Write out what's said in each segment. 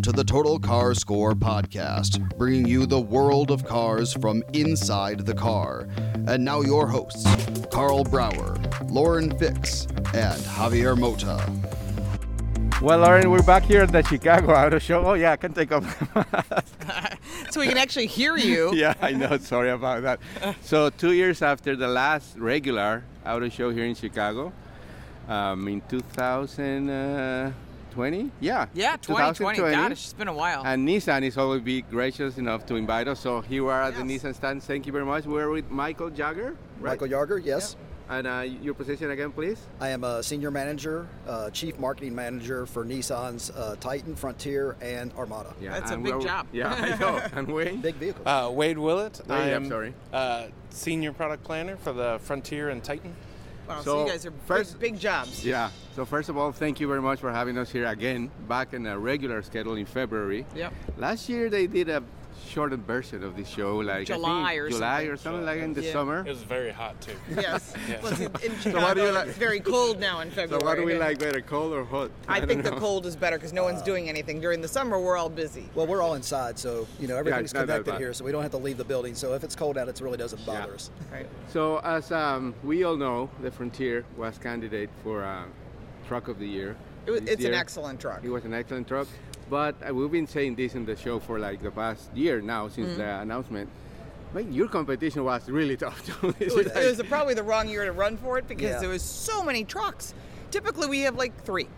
Welcome to the Total Car Score podcast, bringing you the world of cars from inside the car. And now your hosts, Karl Brauer, Lauren Fix, and Javier Mota. Well, Lauren, we're back here at the Chicago Auto Show. Oh, yeah, I can take off. so we can actually hear you. yeah, I know. Sorry about that. So, two years after the last regular auto show here in Chicago, um, in 2020, yeah, Yeah, 2020. God, it's been a while. And Nissan is always be gracious enough to invite us. So here we are at the Nissan stand. Thank you very much. We're with Michael Jagger, right? Michael Jagger, yes. And uh, your position again, please. I am a senior manager, uh, chief marketing manager for Nissan's uh, Titan, Frontier, and Armada. That's a and big job. Yeah, I know. And Wayne. Big vehicles. Uh, Wade Willett. Wade, I I'm am sorry. Uh, senior product planner for the Frontier and Titan. Wow, so, So, you guys are first- big, big jobs. Yeah. So first of all, thank you very much for having us here again, back in a regular schedule in February. Yep. Last year they did a shortened version of this show, like I think July or July something. or something like in the Yeah. summer. It was very hot too. Yes. Yeah. Well, in, in Chicago, what do you like- it's very cold now in February. So what do we like better, cold or hot? I, don't think the cold is better because no one's doing anything. During the summer, we're all busy. well, we're all inside, so you know everything's not that connected here, so we don't have to leave the building. So if it's cold out, it really doesn't bother Yeah. us. Right. So as um, we all know, the Frontier was candidate for uh, truck of the year. It was, this it's an excellent truck. It was an excellent truck, but uh, we've been saying this in the show for like the past year now since the announcement. But your competition was really tough. too. It was, it was probably the wrong year to run for it because Yeah. there was so many trucks. Typically, we have like three.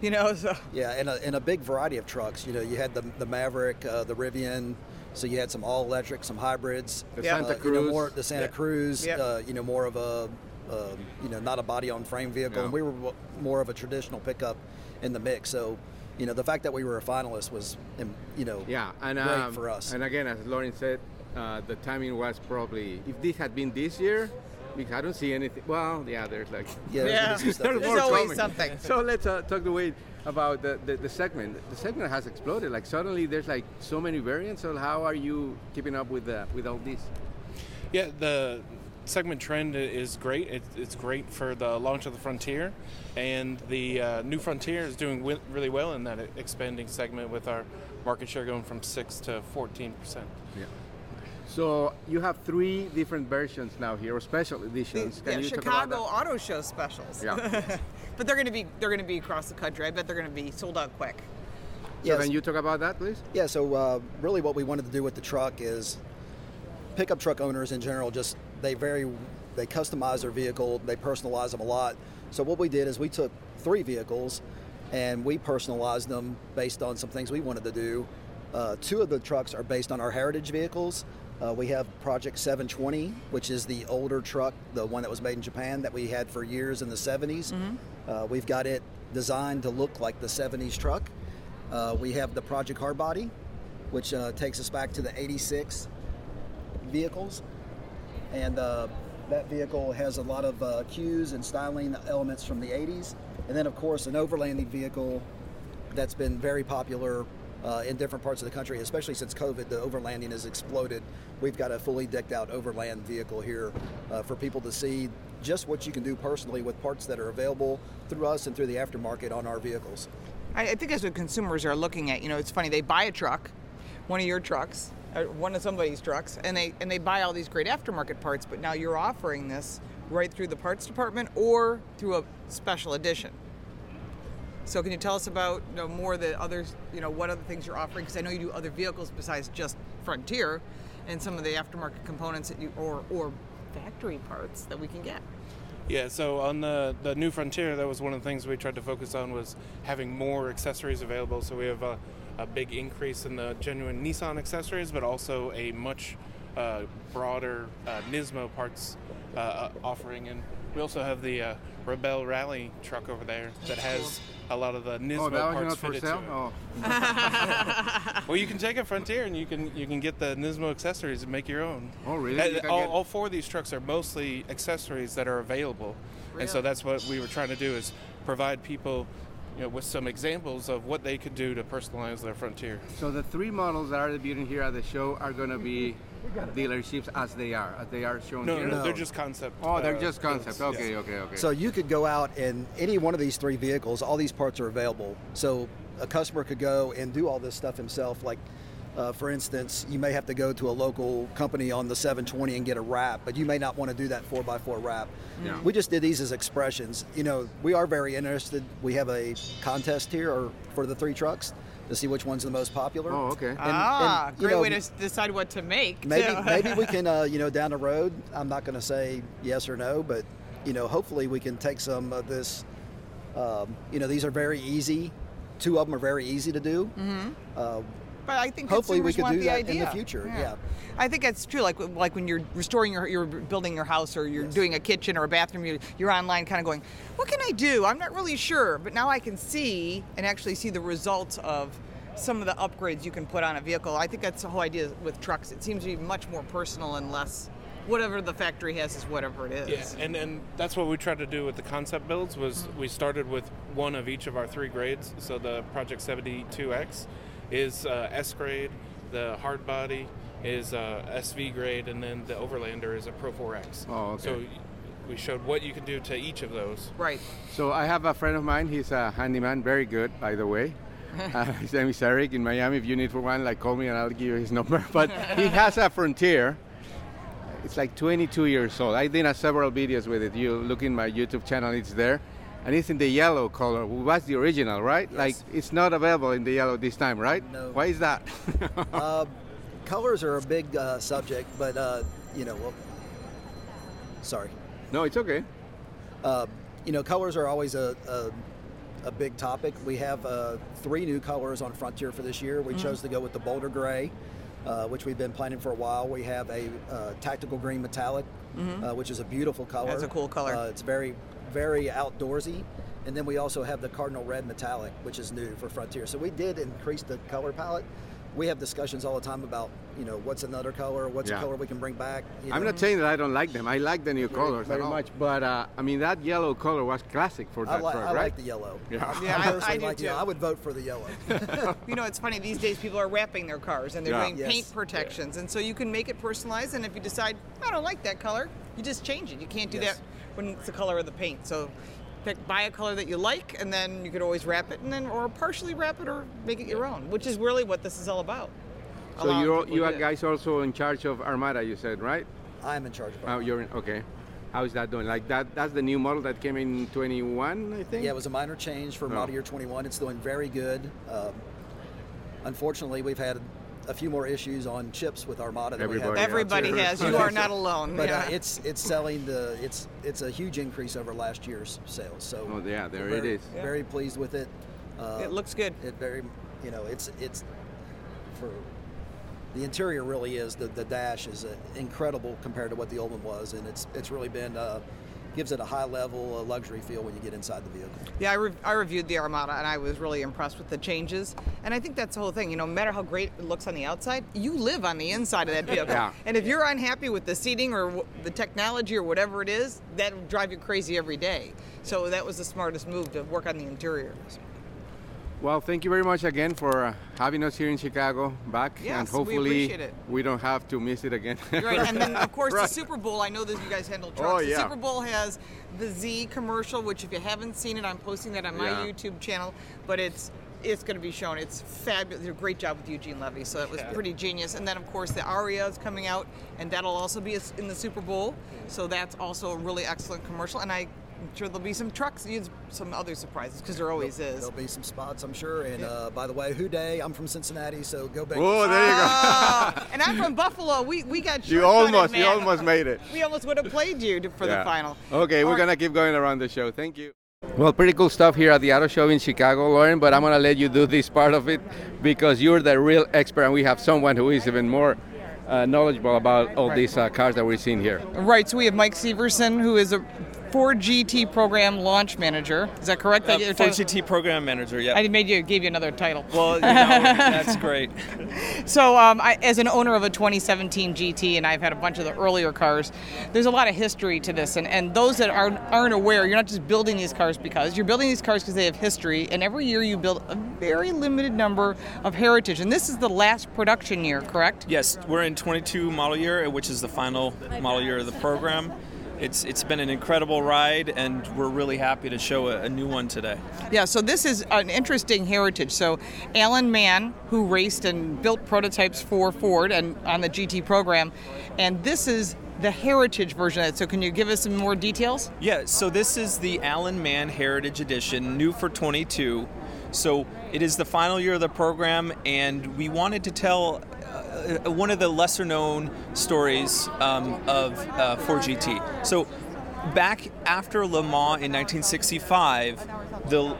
You know, so Yeah, and a, and a big variety of trucks. You know, you had the the Maverick, uh, the Rivian. So you had some all electric, some hybrids. The Yeah. Santa uh, You know, Cruz. more the Santa Yeah. Cruz. Yep. Uh, you know, more of a um, you know not a body on frame vehicle. Yeah. And we were w- more of a traditional pickup in the mix. So. You know, the fact that we were a finalist was, um, you know, Yeah, and great um, for us. And again, as Lauren said, uh, the timing was probably if this had been this year, because I don't see anything. Well, yeah, there's like Yeah, there's Yeah. gonna be some stuff. there's There's more always coming. something. So let's uh, talk to Wade about the, the, the segment. The segment has exploded. Like suddenly, there's like so many variants. So how are you keeping up with the, with all this? Yeah, the segment trend is great. It, it's great for the launch of the Frontier, and the uh, new Frontier is doing wi- really well in that expanding segment with our market share going from six to fourteen percent. Yeah. So you have three different versions now here, or special editions. Can yeah, you talk Chicago about that? Auto Show specials. Yeah. but they're going to be they're going to be across the country. I bet they're going to be sold out quick. So Yes. can you talk about that, please? Yeah, so uh, really what we wanted to do with the truck is pickup truck owners in general just they very they customize their vehicle, they personalize them a lot. So what we did is we took three vehicles and we personalized them based on some things we wanted to do. Uh, two of the trucks are based on our heritage vehicles. Uh, we have Project 720, which is the older truck, the one that was made in Japan that we had for years in the 70s. Uh, we've got it designed to look like the 70s truck. Uh, we have the Project Hardbody, which uh, takes us back to the 86 vehicles. And uh, that vehicle has a lot of uh, cues and styling elements from the 80s. And then, of course, an overlanding vehicle that's been very popular uh, in different parts of the country, especially since COVID. The overlanding has exploded. We've got a fully decked out overland vehicle here uh, for people to see just what you can do personally with parts that are available through us and through the aftermarket on our vehicles. I, I think that's what consumers are looking at. You know, it's funny they buy a truck, one of your trucks, Uh, one of somebody's trucks, and they and they buy all these great aftermarket parts. But now you're offering this right through the parts department or through a special edition. So can you tell us about you know, more the others? You know, what other things you're offering? Because I know you do other vehicles besides just Frontier, and some of the aftermarket components that you or or factory parts that we can get. Yeah, so on the, the new Frontier, that was one of the things we tried to focus on was having more accessories available. So we have a, a big increase in the genuine Nissan accessories, but also a much uh, broader uh, Nismo parts uh, uh, offering. And we also have the uh, Rebel Rally truck over there that has a lot of the Nismo Oh, that parts not for fitted sale. to it. Oh. Well, you can take a Frontier and you can you can get the Nismo accessories and make your own. Oh, really? All, get- all four of these trucks are mostly accessories that are available, and so that's what we were trying to do is provide people, you know, with some examples of what they could do to personalize their Frontier. So the three models that are debuting here at the show are going to be dealerships as they are, as they are shown No, here. no, No. they're just concept. Oh, they're uh, just concepts. builds, Okay, yes. okay, okay. So you could go out and any one of these three vehicles, all these parts are available. So a customer could go and do all this stuff himself. Like, uh, for instance, you may have to go to a local company on the 720 and get a wrap, but you may not want to do that 4x4 wrap. Yeah. We just did these as expressions. You know, we are very interested. We have a contest here or for the three trucks to see which one's the most popular. Oh, okay. And- ah, and, great know, way to decide what to make. maybe maybe we can uh, you know down the road i'm not going to say yes or no but you know hopefully we can take some of this um, you know these are very easy two of them are very easy to do mm-hmm. uh, But I think Hopefully we consumers could want do the that in the future, yeah. I think that's true. Like like when you're restoring your, you're building your house or you're Yes. doing a kitchen or a bathroom, you, you're online, kind of going, what can I do? I'm not really sure, but now I can see and actually see the results of some of the upgrades you can put on a vehicle. I think that's the whole idea with trucks. It seems to be much more personal and less. Whatever the factory has is whatever it is. Yeah, and and that's what we tried to do with the concept builds was mm. we started with one of each of our three grades. So the Project 72X is uh, S grade, the hard body is uh, SV grade, and then the Overlander is a Pro 4X. Oh, okay. So we showed what you can do to each of those. Right. So I have a friend of mine. He's a handyman, very good, by the way. Uh, his name is Eric in Miami. If you need for one, like call me and I'll give you his number. But he has a Frontier. It's like 22 years old. I did uh, several videos with it. You look in my YouTube channel, it's there, and it's in the yellow color. Was the original, right? Like it's not available in the yellow this time, right? No. Why is that? uh, colors are a big uh, subject but uh, you know well, sorry no, it's okay. Uh, you know, colors are always a, a, a big topic. We have uh, three new colors on Frontier for this year. We Mm-hmm. chose to go with the Boulder Gray, uh, which we've been planning for a while. We have a uh, Tactical Green Metallic, uh, which is a beautiful color. Mm-hmm. That's a cool color. Uh, it's very, very outdoorsy. And then we also have the Cardinal Red Metallic, which is new for Frontier. So we did increase the color palette. We have discussions all the time about, you know, what's another color, what's Yeah. a color we can bring back. you I'm not saying that I don't like them. I like the new colors not very much, but uh, I mean that yellow color was classic for I, that like, truck, I right? like the yellow. Yeah. Yeah, I I- I do like the too. yellow. I would vote for the yellow. You know, it's funny. These days, people are wrapping their cars and they're Yeah. doing Yes. paint protections, and so you can make it personalized. And if you decide I don't like that color, you just change it. You can't do Yes. that when it's the color of the paint. So, pick buy a color that you like, and then you could always wrap it, and then or partially wrap it or make it your own, which is really what this is all about. So you're you are guys also in charge of Armada, you said, right? I'm in charge of Oh, you're in, okay. How is that doing? Like that? That's the new model that came in 21, I think. Yeah, it was a minor change for Oh. model year 21. It's doing very good. Um, unfortunately, we've had a few more issues on chips with Armada than Everybody we have. Everybody too. has. You are not alone. But yeah. uh, it's it's selling the it's it's a huge increase over last year's sales. So Oh, yeah, there we're very. Yeah. Pleased with it. Uh, it looks good. it very you know it's it's for the interior really is the, the dash is uh, incredible compared to what the old one was and it's it's really been uh, gives it a high level uh, luxury feel when you get inside the vehicle Yeah, I, re- I reviewed the Armada and I was really impressed with the changes. And I think that's the whole thing. You know, no matter how great it looks on the outside, you live on the inside of that vehicle. Yeah. And if you're unhappy with the seating or w- the technology or whatever it is, that'll drive you crazy every day. So that was the smartest move to work on the interior. Well, thank you very much again for uh, having us here in Chicago back, Yes, and we hopefully appreciate it. we don't have to miss it again. Right, and then of course Right. the Super Bowl. I know that you guys handle Oh, yeah. The Super Bowl has the Z commercial, which if you haven't seen it, I'm posting that on my Yeah. YouTube channel. But it's it's going to be shown. It's fabulous. Did a great job with Eugene Levy, so it was pretty genius. And then of course the Ariya is coming out, and that'll also be in the Super Bowl. So that's also a really excellent commercial. And I. I'm sure there'll be some trucks, and some other surprises, because there always is. there'll be some spots i'm sure and uh, by the way who day i'm from cincinnati so go back. oh, there you go. Ah, and I'm from Buffalo. We we got You shortcutted, almost, you almost made it. We almost would have played you to- for the final. Okay, All we're right. gonna keep going around the show. Thank you. Well, pretty cool stuff here at the auto show in Chicago, Lauren. But I'm gonna let you do this part of it because you're the real expert, and we have someone who is even more uh, knowledgeable about all these uh, cars that we're seeing here. Right, so we have Mike Severson, who is a Ford GT program launch manager. Is that correct? Uh, That your Ford title- GT program manager. Yeah. I made you gave you another title. well, you know, that's great. So, um, I, as an owner of a 2017 GT, and I've had a bunch of the earlier cars, there's a lot of history to this. And, and those that aren't, aren't aware, you're not just building these cars because you're building these cars because they have history. And every year you build a very limited number of heritage. And this is the last production year, correct? Yes, we're in 22 model year, which is the final model year of the program. It's it's been an incredible ride, and we're really happy to show a, a new one today. Yeah, so this is an interesting heritage. So, Alan Mann, who raced and built prototypes for Ford and on the GT program, and this is the heritage version of it. So, can you give us some more details? Yeah, so this is the Alan Mann Heritage Edition, new for 22. So it is the final year of the program, and we wanted to tell uh, one of the lesser known stories um, of uh, Ford GT. So back after Le Mans in 1965, the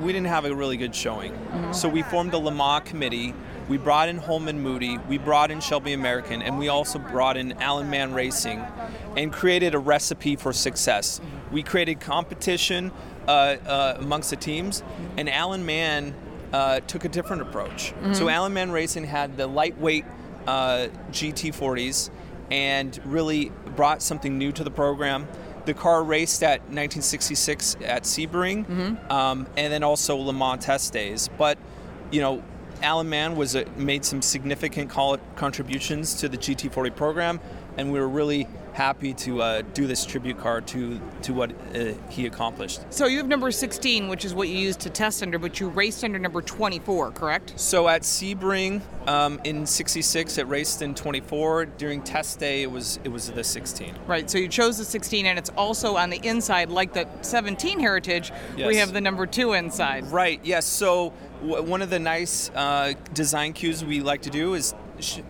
we didn't have a really good showing. So we formed the Le Mans committee. We brought in Holman Moody, we brought in Shelby American, and we also brought in Alan Mann Racing and created a recipe for success. We created competition uh, uh, amongst the teams, and Alan Mann uh, took a different approach. So Alan Mann Racing had the lightweight uh, GT40s and really brought something new to the program. The car raced at 1966 at Sebring, um, and then also Le Mans test days. But you know, Alan Mann was a, made some significant contributions to the GT40 program, and we were really happy to uh, do this tribute car to to what uh, he accomplished. So, you have number 16, which is what you used to test under, but you raced under number 24, correct? So at Sebring um, in '66, it raced in 24. During test day, it was it was the 16. Right, so you chose the 16, and it's also on the inside, like the 17 Heritage, we have the number 2 inside. Right. Yes. So one of the nice uh, design cues we like to do is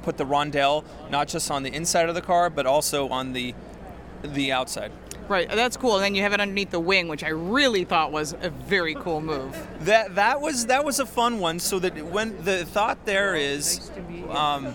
put the rondelle not just on the inside of the car, but also on the the outside. Right, that's cool. And then you have it underneath the wing, which I really thought was a very cool move. That that was that was a fun one. So that when the thought there is, um,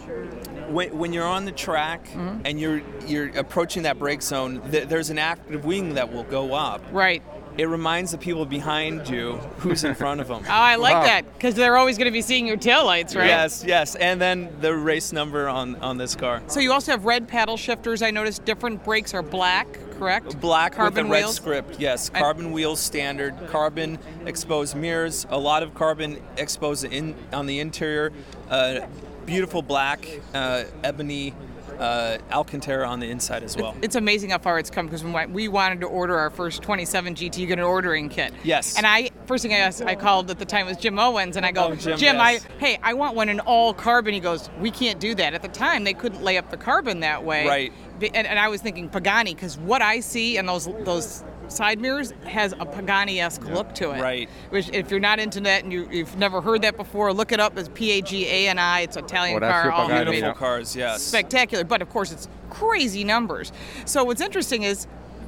when, when you're on the track and you're you're approaching that brake zone, th- there's an active wing that will go up. Right. It reminds the people behind you who's in front of them. Oh, I like Wow. that because they're always going to be seeing your taillights, right? Yes, yes, and then the race number on on this car. So you also have red paddle shifters. I noticed different brakes are black, correct? Black carbon with the red wheels. script, yes. And- Carbon wheels standard, carbon exposed mirrors, a lot of carbon exposed in on the interior. Uh, beautiful black uh, ebony uh, Alcantara on the inside as well. It's amazing how far it's come because when we wanted to order our first 27 GT, you get an ordering kit. Yes. And I first thing I asked, I called at the time was Jim Owens, and I go, Oh, Jim, I yes. hey, I want one in all carbon. He goes, we can't do that. At the time, they couldn't lay up the carbon that way. Right. And, and I was thinking Pagani because what I see in those those side mirrors has a Pagani-esque look to it. Right. Which, if you're not into that and you, you've never heard that before, look it up as P A G A N I. It's an Italian Oh, car. all Pagani, Beautiful yeah. cars, yes. spectacular. But of course, it's crazy numbers. So what's interesting is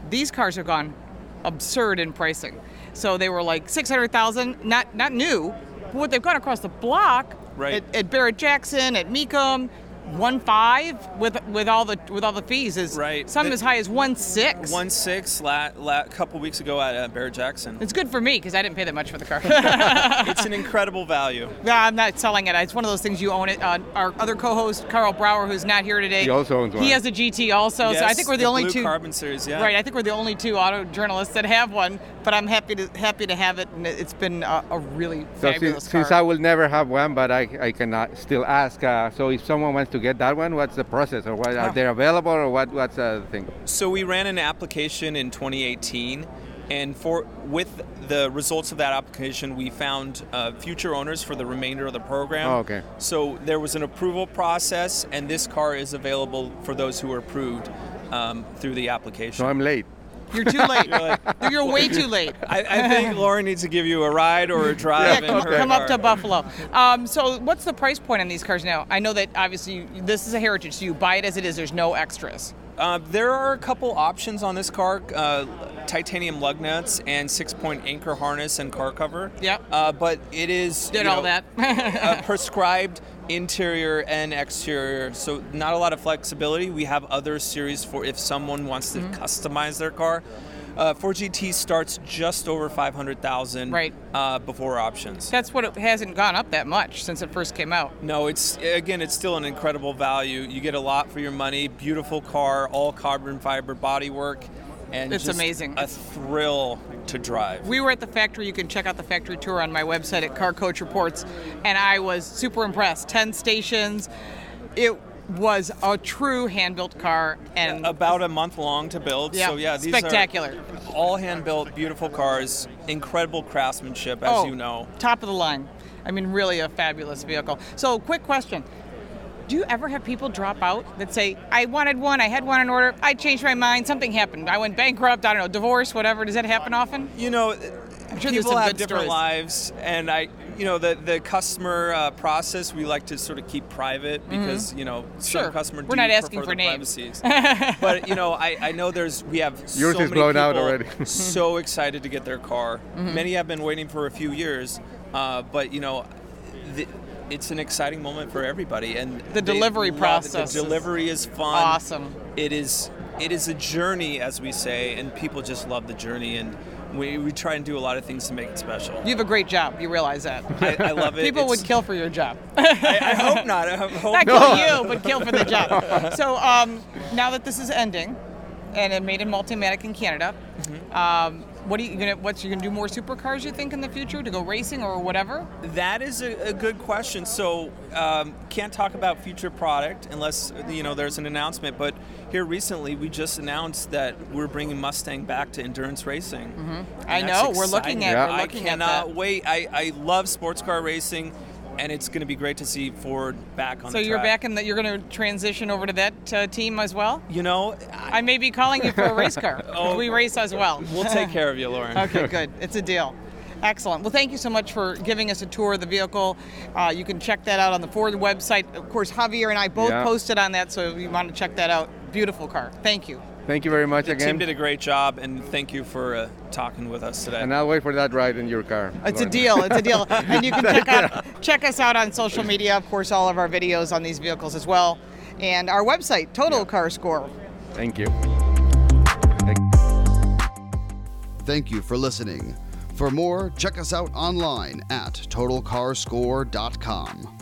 these cars have gone absurd in pricing. So they were like six hundred thousand, not not new, but what they've gone across the block Right. at, at Barrett Jackson, at Mecum. One five with with all the with all the fees is Right. some The- as high as one six. One six la, la, couple weeks ago at uh, Barrett Jackson. It's good for me because I didn't pay that much for the car. it's an incredible value. no, I'm not selling it. It's one of those things you own it. Uh, our other co-host Karl Brauer, who's not here today, He also owns one. He has a GT also. so I think we're the, the only blue two. carbon series, yeah. Right. I think we're the only two auto journalists that have one. But I'm happy to happy to have it, and it's been a, a really So fabulous since, car. since I will never have one, but I, I can still ask. Uh, so if someone wants to get that one, what's the process, or what, are they available, or what, what's the thing? So we ran an application in 2018, and for with the results of that application, we found uh, future owners for the remainder of the program. Oh, okay. So there was an approval process, and this car is available for those who are approved um, through the application. So I'm late. You're too late. You're way too late. I, I think Lauren needs to give you a ride or a drive. Yeah, in come, her come up to Buffalo. Um, so, what's the price point on these cars now? I know that obviously you, this is a heritage, so you buy it as it is. There's no extras. Uh, there are a couple options on this car: uh, titanium lug nuts and six-point anchor harness and car cover. Yep. Uh, but it is Did all know, that. prescribed interior and exterior, so not a lot of flexibility. We have other series for if someone wants to Mm-hmm. customize their car. Uh, Ford GT starts just over 500,000 Right. uh, before options. That's what it hasn't gone up that much since it first came out. No, it's again, it's still an incredible value. You get a lot for your money. Beautiful car, all carbon fiber bodywork, and It's amazing. A thrill to drive. We were at the factory. You can check out the factory tour on my website at Car Coach Reports, and I was super impressed. Ten stations. It was a true hand-built car, and About a month long to build. Yeah, so yeah, these spectacular. are all hand built, beautiful cars, incredible craftsmanship, as oh, you know. top of the line. I mean, really a fabulous vehicle. So, quick question. Do you ever have people drop out that say, I wanted one, I had one in order, I changed my mind, something happened, I went bankrupt, I don't know, divorce, whatever? Does that happen often? You know, sure people have different stories. lives, and I, you know, the the customer uh, process we like to sort of keep private because you know Mm-hmm. Sure. some customers We're do not asking for names. privacies. but you know, I, I know there's we have Yours so is many blown out people already. so excited to get their car. Mm-hmm. Many have been waiting for a few years, uh, but you know. The, it's an exciting moment for everybody, and The delivery process The delivery is fun. awesome. It is. It is a journey, as we say, and people just love the journey. And we, we try and do a lot of things to make it special. You have a great job, you realize that. I, I love it. People It's- would kill for your job. I, I hope not. I hope Not kill you, but kill for the job. So um, now that this is ending, and it made in Multimatic in Canada, Mm-hmm. um, what are you gonna? What's you gonna do more supercars? You think in the future to go racing or whatever? That is a, a good question. So um, can't talk about future product unless you know there's an announcement. But here recently, we just announced that we're bringing Mustang back to endurance racing. Mm-hmm. I know, we're looking at- Yeah. we're I looking at cannot that. wait. I, I love sports car racing, and it's going to be great to see Ford back on So the you're track. back in that. You're going to transition over to that uh, team as well. You know, I may be calling you for a race car. Oh. we race as well. we'll take care of you, Lauren. Okay, good. It's a deal. Excellent. Well, thank you so much for giving us a tour of the vehicle. Uh, you can check that out on the Ford website. Of course, Javier and I both Yeah. posted on that, so if you want to check that out, beautiful car. Thank you. Thank you very much The again. team did a great job, and thank you for uh, talking with us today. and I'll wait for that ride in your car. It's a deal. It's a deal. And you can check out check us out on social media. Of course, all of our videos on these vehicles as well, and our website, Total Car Score. Thank you. Thank you for listening. For more, check us out online at totalcarscore.com.